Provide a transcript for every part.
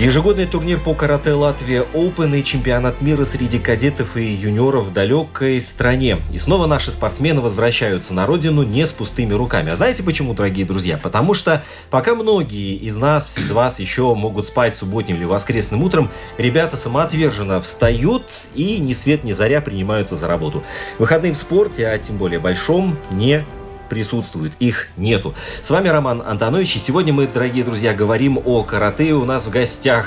Ежегодный турнир по карате Латвия Open и чемпионат мира среди кадетов и юниоров в далекой стране. И снова наши спортсмены возвращаются на родину не с пустыми руками. А знаете почему, дорогие друзья? Потому что пока многие из нас, из вас еще могут спать субботним или воскресным утром, ребята самоотверженно встают и ни свет ни заря принимаются за работу. Выходные в спорте, а тем более большом, не присутствуют, их нету. С вами Роман Антонович, и сегодня мы, дорогие друзья, говорим о карате. У нас в гостях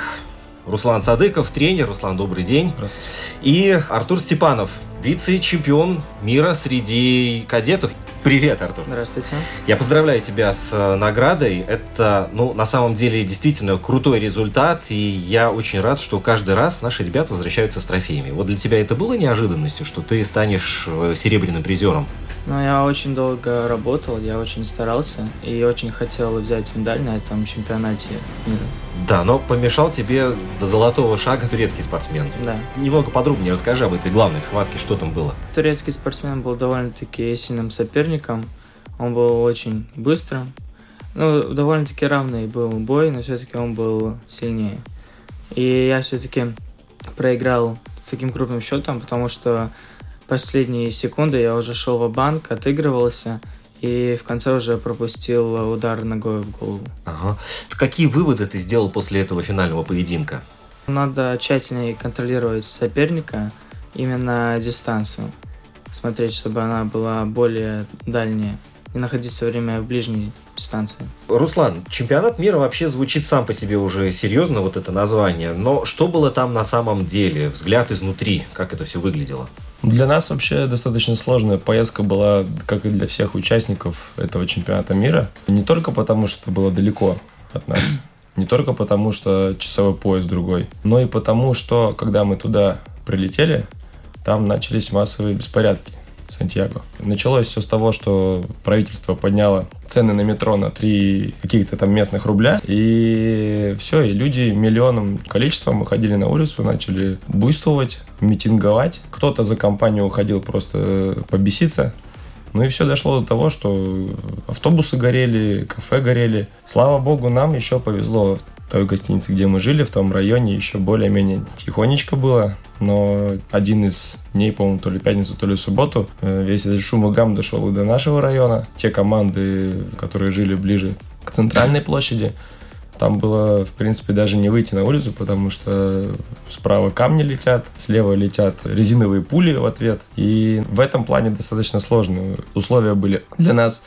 Руслан Садыков, тренер. Руслан, добрый день. Здравствуйте. И Артур Степанов, вице-чемпион мира среди кадетов. Привет, Артур. Здравствуйте. Я поздравляю тебя с э, наградой. Это, ну, на самом деле, действительно крутой результат, и я очень рад, что каждый раз наши ребята возвращаются с трофеями. Вот для тебя это было неожиданностью, что ты станешь э, серебряным призером? Ну, я очень долго работал, я очень старался и очень хотел взять медаль на этом чемпионате мира. Да, но помешал тебе до золотого шага турецкий спортсмен. Да. Немного подробнее расскажи об этой главной схватке, что там было. Турецкий спортсмен был довольно-таки сильным соперником. Он был очень быстрым. Ну, довольно-таки равный был бой, но все-таки он был сильнее. И я все-таки проиграл с таким крупным счетом, потому что последние секунды я уже шел в банк отыгрывался, и в конце уже пропустил удар ногой в голову. Ага. Какие выводы ты сделал после этого финального поединка? Надо тщательнее контролировать соперника, именно дистанцию. Смотреть, чтобы она была более дальняя. И находиться время в ближней дистанции. Руслан, чемпионат мира вообще звучит сам по себе уже серьезно, вот это название. Но что было там на самом деле? Взгляд изнутри, как это все выглядело? Для нас вообще достаточно сложная поездка была, как и для всех участников этого чемпионата мира. Не только потому, что это было далеко от нас, не только потому, что часовой пояс другой, но и потому, что когда мы туда прилетели, там начались массовые беспорядки. Сантьяго. Началось все с того, что правительство подняло цены на метро на 3 каких-то там местных рубля. И все, и люди миллионным количеством выходили на улицу, начали буйствовать, митинговать. Кто-то за компанию уходил просто побеситься. Ну и все дошло до того, что автобусы горели, кафе горели. Слава богу, нам еще повезло той гостинице, где мы жили, в том районе еще более-менее тихонечко было. Но один из дней, по-моему, то ли пятницу, то ли субботу, э, весь этот шум и гам дошел и до нашего района. Те команды, которые жили ближе к центральной площади, там было, в принципе, даже не выйти на улицу, потому что справа камни летят, слева летят резиновые пули в ответ. И в этом плане достаточно сложно. Условия были для нас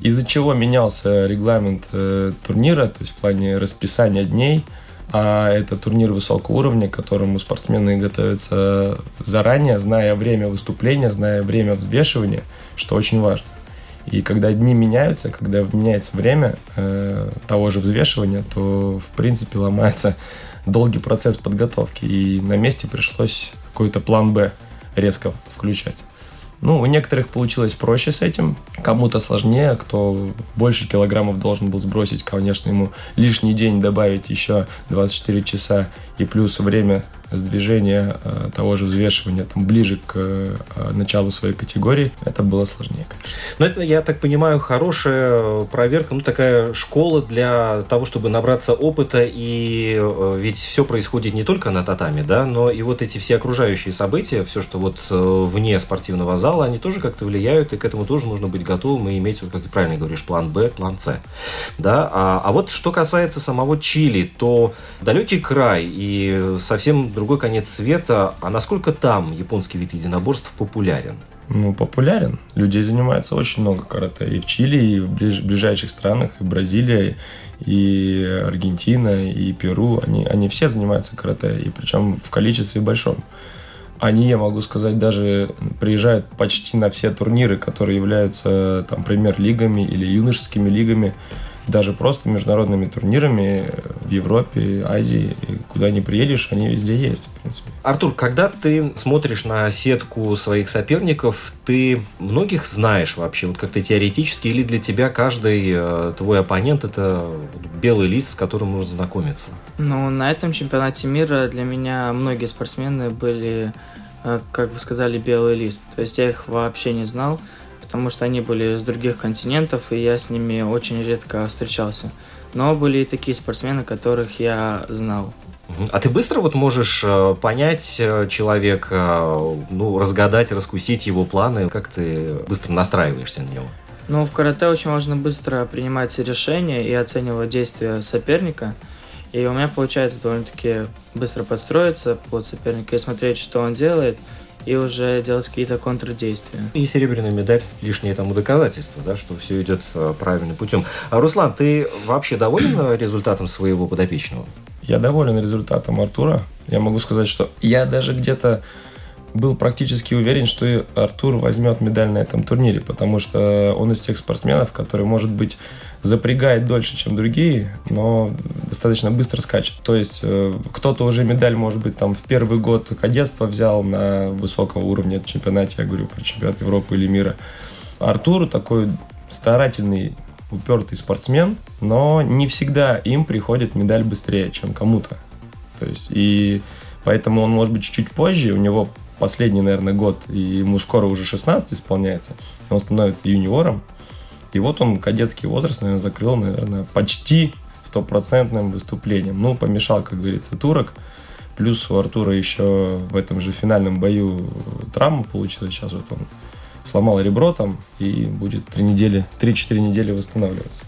из-за чего менялся регламент э, турнира, то есть в плане расписания дней, а это турнир высокого уровня, к которому спортсмены готовятся заранее, зная время выступления, зная время взвешивания, что очень важно. И когда дни меняются, когда меняется время э, того же взвешивания, то в принципе ломается долгий процесс подготовки. И на месте пришлось какой-то план Б резко включать. Ну, у некоторых получилось проще с этим, кому-то сложнее, кто больше килограммов должен был сбросить, конечно, ему лишний день добавить еще 24 часа и плюс время с движения э, того же взвешивания там ближе к э, началу своей категории, это было сложнее, конечно. Но это, я так понимаю, хорошая проверка, ну такая школа для того, чтобы набраться опыта, и э, ведь все происходит не только на татами, да, но и вот эти все окружающие события, все, что вот вне спортивного зала, они тоже как-то влияют, и к этому тоже нужно быть готовым и иметь, вот как ты правильно говоришь, план Б, план С, да. А, а вот что касается самого Чили, то далекий край и совсем другой конец света. А насколько там японский вид единоборств популярен? Ну, популярен. Людей занимается очень много карате. И в Чили, и в ближ- ближайших странах, и Бразилия, и Аргентина, и Перу. Они, они все занимаются карате, и причем в количестве большом. Они, я могу сказать, даже приезжают почти на все турниры, которые являются там премьер-лигами или юношескими лигами, даже просто международными турнирами в Европе, Азии. И куда ни приедешь, они везде есть, в принципе. Артур, когда ты смотришь на сетку своих соперников, ты многих знаешь вообще, вот как-то теоретически, или для тебя каждый э, твой оппонент это белый лист, с которым нужно знакомиться? Ну, на этом чемпионате мира для меня многие спортсмены были, э, как вы сказали, белый лист. То есть я их вообще не знал, потому что они были с других континентов, и я с ними очень редко встречался. Но были и такие спортсмены, которых я знал. А ты быстро вот можешь э, понять э, человека, ну, разгадать, раскусить его планы? Как ты быстро настраиваешься на него? Ну, в карате очень важно быстро принимать решения и оценивать действия соперника. И у меня получается довольно-таки быстро подстроиться под соперника и смотреть, что он делает, и уже делать какие-то контрдействия. И серебряная медаль лишнее тому доказательство, да, что все идет э, правильным путем. А, Руслан, ты вообще доволен э, результатом своего подопечного? Я доволен результатом Артура. Я могу сказать, что я даже где-то был практически уверен, что Артур возьмет медаль на этом турнире, потому что он из тех спортсменов, который, может быть, запрягает дольше, чем другие, но достаточно быстро скачет. То есть э, кто-то уже медаль, может быть, там в первый год кадетства взял на высокого уровня чемпионате, я говорю про чемпионат Европы или мира. Артур такой старательный, упертый спортсмен, но не всегда им приходит медаль быстрее, чем кому-то. То есть и поэтому он может быть чуть-чуть позже, у него последний, наверное, год, и ему скоро уже 16 исполняется, он становится юниором, и вот он кадетский возраст, наверное, закрыл, наверное, почти стопроцентным выступлением. Ну, помешал, как говорится, турок. Плюс у Артура еще в этом же финальном бою травма получилась. Сейчас вот он сломал ребро там и будет 3 недели, 3-4 недели восстанавливаться.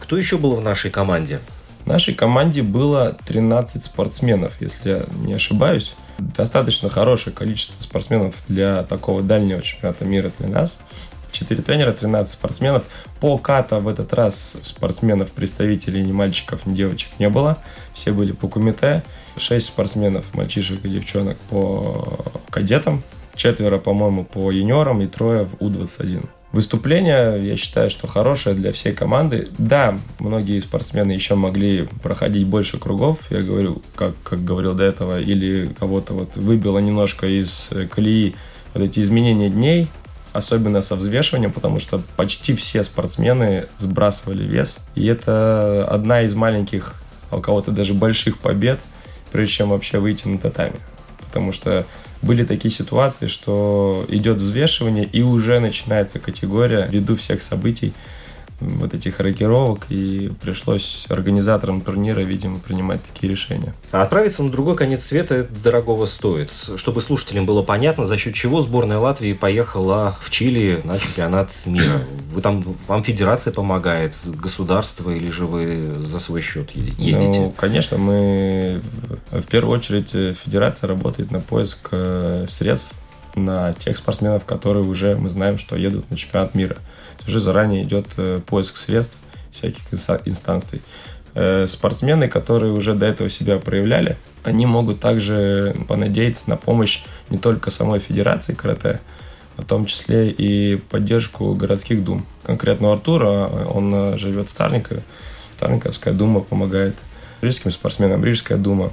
Кто еще был в нашей команде? В нашей команде было 13 спортсменов, если я не ошибаюсь. Достаточно хорошее количество спортсменов для такого дальнего чемпионата мира для нас. 4 тренера, 13 спортсменов. По ката в этот раз спортсменов, представителей ни мальчиков, ни девочек не было. Все были по кумите. 6 спортсменов, мальчишек и девчонок по кадетам. Четверо, по-моему, по юниорам и трое в У-21. Выступление, я считаю, что хорошее для всей команды. Да, многие спортсмены еще могли проходить больше кругов, я говорю, как, как говорил до этого, или кого-то вот выбило немножко из колеи вот эти изменения дней, особенно со взвешиванием, потому что почти все спортсмены сбрасывали вес. И это одна из маленьких, а у кого-то даже больших побед, прежде чем вообще выйти на татами. Потому что были такие ситуации, что идет взвешивание и уже начинается категория ввиду всех событий, вот этих рокировок, и пришлось организаторам турнира, видимо, принимать такие решения. А отправиться на другой конец света дорогого стоит. Чтобы слушателям было понятно, за счет чего сборная Латвии поехала в Чили на чемпионат мира. Вы там, вам федерация помогает, государство, или же вы за свой счет едете? Ну, конечно, мы в первую очередь федерация работает на поиск э, средств на тех спортсменов, которые уже мы знаем, что едут на чемпионат мира. Уже заранее идет э, поиск средств всяких инстанций. Э, спортсмены, которые уже до этого себя проявляли, они могут также понадеяться на помощь не только самой Федерации карате, в том числе и поддержку городских дум. Конкретно у Артура, он живет в Царникове, Царниковская дума помогает рижским спортсменам, Рижская дума.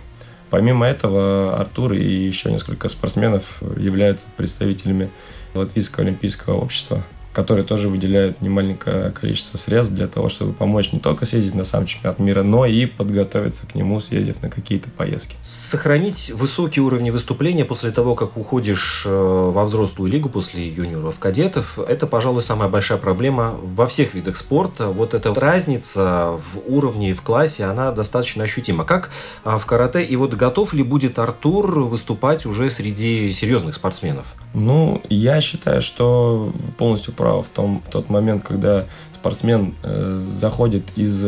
Помимо этого, Артур и еще несколько спортсменов являются представителями Латвийского олимпийского общества, которые тоже выделяют немаленькое количество средств для того, чтобы помочь не только съездить на сам чемпионат мира, но и подготовиться к нему, съездив на какие-то поездки. Сохранить высокие уровни выступления после того, как уходишь э, во взрослую лигу после юниоров, кадетов, это, пожалуй, самая большая проблема во всех видах спорта. Вот эта разница в уровне и в классе, она достаточно ощутима. Как а, в карате? И вот готов ли будет Артур выступать уже среди серьезных спортсменов? Ну, я считаю, что полностью прав в, том, в тот момент, когда спортсмен э, заходит из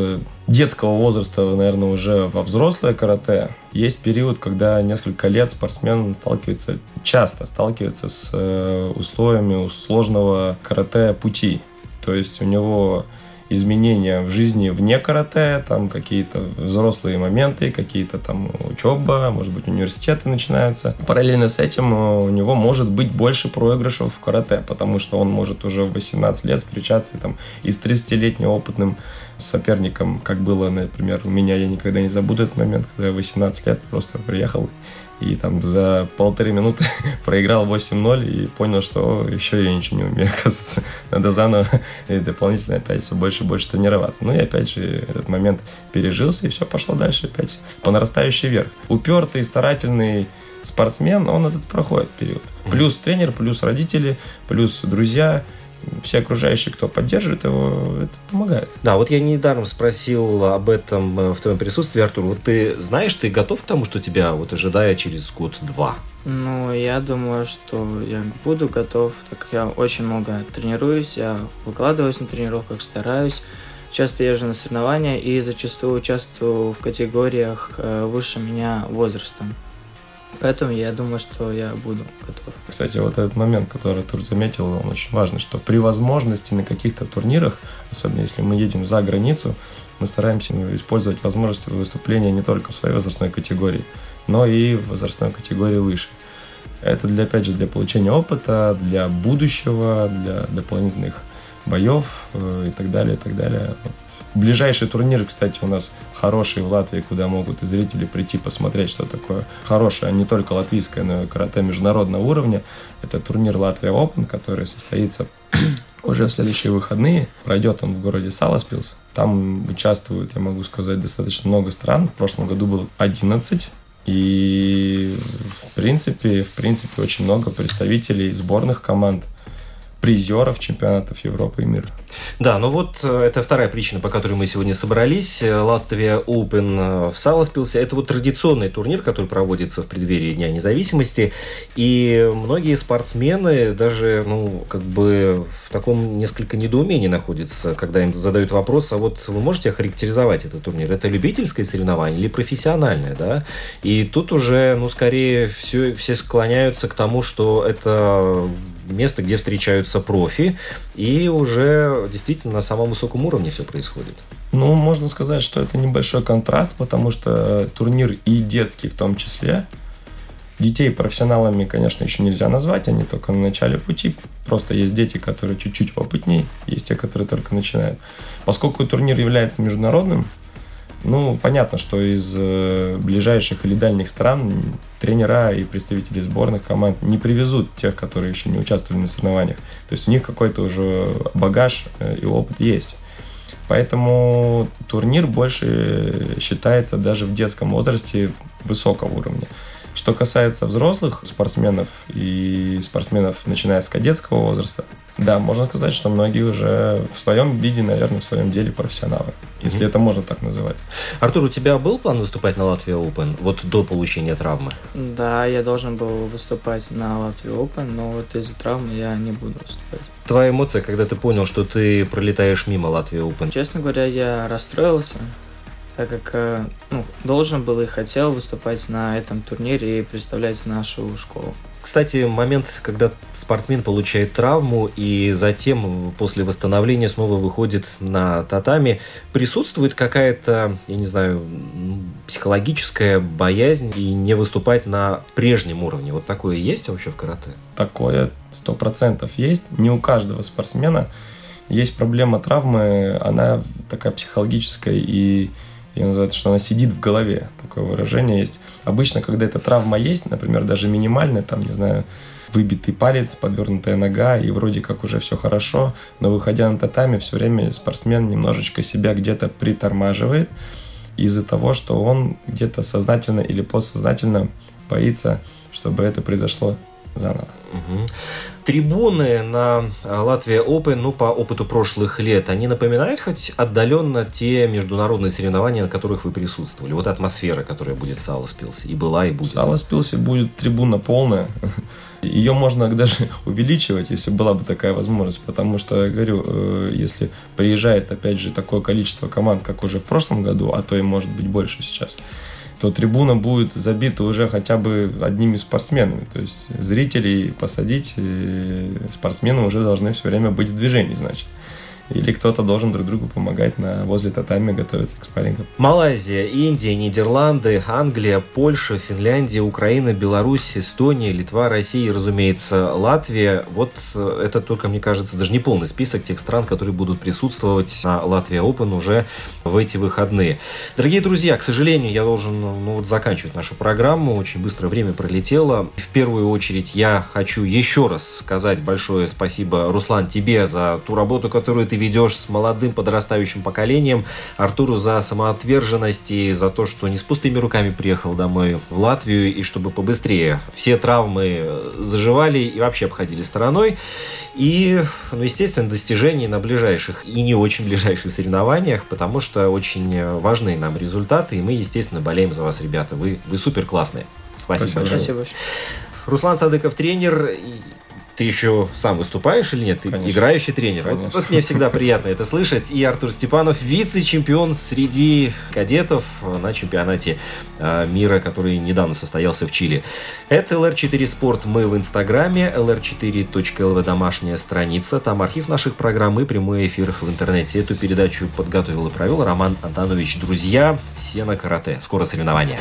детского возраста, наверное, уже во взрослое карате, есть период, когда несколько лет спортсмен сталкивается, часто сталкивается с э, условиями сложного карате пути. То есть у него изменения в жизни вне карате, там какие-то взрослые моменты, какие-то там учеба, может быть, университеты начинаются. Параллельно с этим э, у него может быть больше проигрышев в карате, потому что он может уже в 18 лет встречаться там, и с 30-летним опытным соперником, как было, например, у меня, я никогда не забуду этот момент, когда я 18 лет просто приехал и там за полторы минуты проиграл 8-0 и понял, что еще я ничего не умею, оказывается. Надо заново и дополнительно опять все больше и больше тренироваться. Ну и опять же этот момент пережился, и все пошло дальше опять по нарастающей вверх. Упертый, старательный спортсмен, он этот проходит период. Плюс тренер, плюс родители, плюс друзья – все окружающие, кто поддерживает его, это помогает. Да, вот я недаром спросил об этом э, в твоем присутствии, Артур. Вот ты знаешь, ты готов к тому, что тебя вот ожидает через год-два? Ну, я думаю, что я буду готов, так как я очень много тренируюсь, я выкладываюсь на тренировках, стараюсь. Часто езжу на соревнования и зачастую участвую в категориях э, выше меня возрастом. Поэтому я думаю, что я буду готов. Кстати, вот этот момент, который Тур заметил, он очень важный, что при возможности на каких-то турнирах, особенно если мы едем за границу, мы стараемся использовать возможности выступления не только в своей возрастной категории, но и в возрастной категории выше. Это, для, опять же, для получения опыта, для будущего, для дополнительных боев э, и так далее, и так далее. Ближайший турнир, кстати, у нас хороший в Латвии, куда могут и зрители прийти посмотреть, что такое хорошее, не только латвийское, но и карате международного уровня. Это турнир Латвия Open, который состоится уже в следующие выходные. Пройдет он в городе Саласпилс. Там участвуют, я могу сказать, достаточно много стран. В прошлом году было 11. И в принципе, в принципе, очень много представителей сборных команд призеров чемпионатов Европы и мира. Да, ну вот э, это вторая причина, по которой мы сегодня собрались. Латвия Open э, в Саласпилсе. Это вот традиционный турнир, который проводится в преддверии Дня независимости. И многие спортсмены даже, ну, как бы в таком несколько недоумении находятся, когда им задают вопрос, а вот вы можете охарактеризовать этот турнир? Это любительское соревнование или профессиональное, да? И тут уже, ну, скорее все, все склоняются к тому, что это место, где встречаются профи, и уже действительно на самом высоком уровне все происходит. Ну, можно сказать, что это небольшой контраст, потому что турнир и детский в том числе. Детей профессионалами, конечно, еще нельзя назвать, они только на начале пути. Просто есть дети, которые чуть-чуть опытнее, есть те, которые только начинают. Поскольку турнир является международным, ну, понятно, что из э, ближайших или дальних стран тренера и представители сборных команд не привезут тех, которые еще не участвовали на соревнованиях. То есть у них какой-то уже багаж э, и опыт есть. Поэтому турнир больше считается даже в детском возрасте высокого уровня. Что касается взрослых спортсменов и спортсменов, начиная с кадетского возраста, да, можно сказать, что многие уже в своем виде, наверное, в своем деле профессионалы, если mm-hmm. это можно так называть. Артур, у тебя был план выступать на Латвия Open вот до получения травмы? Да, я должен был выступать на Латвия Open, но вот из-за травмы я не буду выступать. Твоя эмоция, когда ты понял, что ты пролетаешь мимо Латвия Open? Честно говоря, я расстроился так как э, ну, должен был и хотел выступать на этом турнире и представлять нашу школу. Кстати, момент, когда спортсмен получает травму и затем после восстановления снова выходит на татами, присутствует какая-то, я не знаю, психологическая боязнь и не выступать на прежнем уровне. Вот такое есть вообще в карате? Такое сто процентов есть. Не у каждого спортсмена есть проблема травмы, она такая психологическая и я называю это, что она сидит в голове. Такое выражение есть. Обычно, когда эта травма есть, например, даже минимальная, там, не знаю, выбитый палец, подвернутая нога, и вроде как уже все хорошо, но выходя на татами, все время спортсмен немножечко себя где-то притормаживает из-за того, что он где-то сознательно или подсознательно боится, чтобы это произошло заново. Угу. Трибуны на э, Латвия Open, ну, по опыту прошлых лет, они напоминают хоть отдаленно те международные соревнования, на которых вы присутствовали? Вот атмосфера, которая будет в Саласпилсе, и была, и будет. В Саласпилсе будет трибуна полная. Ее можно даже увеличивать, если была бы такая возможность, потому что, я говорю, э, если приезжает, опять же, такое количество команд, как уже в прошлом году, а то и может быть больше сейчас, то трибуна будет забита уже хотя бы одними спортсменами. То есть зрителей посадить, спортсмены уже должны все время быть в движении, значит или кто-то должен друг другу помогать на возле татами готовиться к спаррингам. Малайзия, Индия, Нидерланды, Англия, Польша, Финляндия, Украина, Беларусь, Эстония, Литва, Россия и, разумеется, Латвия. Вот э, это только, мне кажется, даже не полный список тех стран, которые будут присутствовать на Латвия Open уже в эти выходные. Дорогие друзья, к сожалению, я должен ну, вот заканчивать нашу программу. Очень быстро время пролетело. В первую очередь я хочу еще раз сказать большое спасибо, Руслан, тебе за ту работу, которую ты ведешь с молодым подрастающим поколением. Артуру за самоотверженность и за то, что не с пустыми руками приехал домой в Латвию и чтобы побыстрее все травмы э, заживали и вообще обходили стороной. И, ну, естественно, достижений на ближайших и не очень ближайших соревнованиях, потому что очень важные нам результаты, и мы, естественно, болеем за вас, ребята. Вы, вы супер классные. Спасибо, Спасибо большое. Спасибо. Руслан Садыков, тренер. Ты еще сам выступаешь или нет? Ты Конечно. играющий тренер. Вот, вот мне всегда приятно это слышать. И Артур Степанов, вице-чемпион среди кадетов на чемпионате а, мира, который недавно состоялся в Чили. Это LR4 Спорт. Мы в Инстаграме, lr4.lv домашняя страница. Там архив наших программ и прямой эфир в интернете. Эту передачу подготовил и провел Роман Антонович. Друзья, все на карате. Скоро соревнования.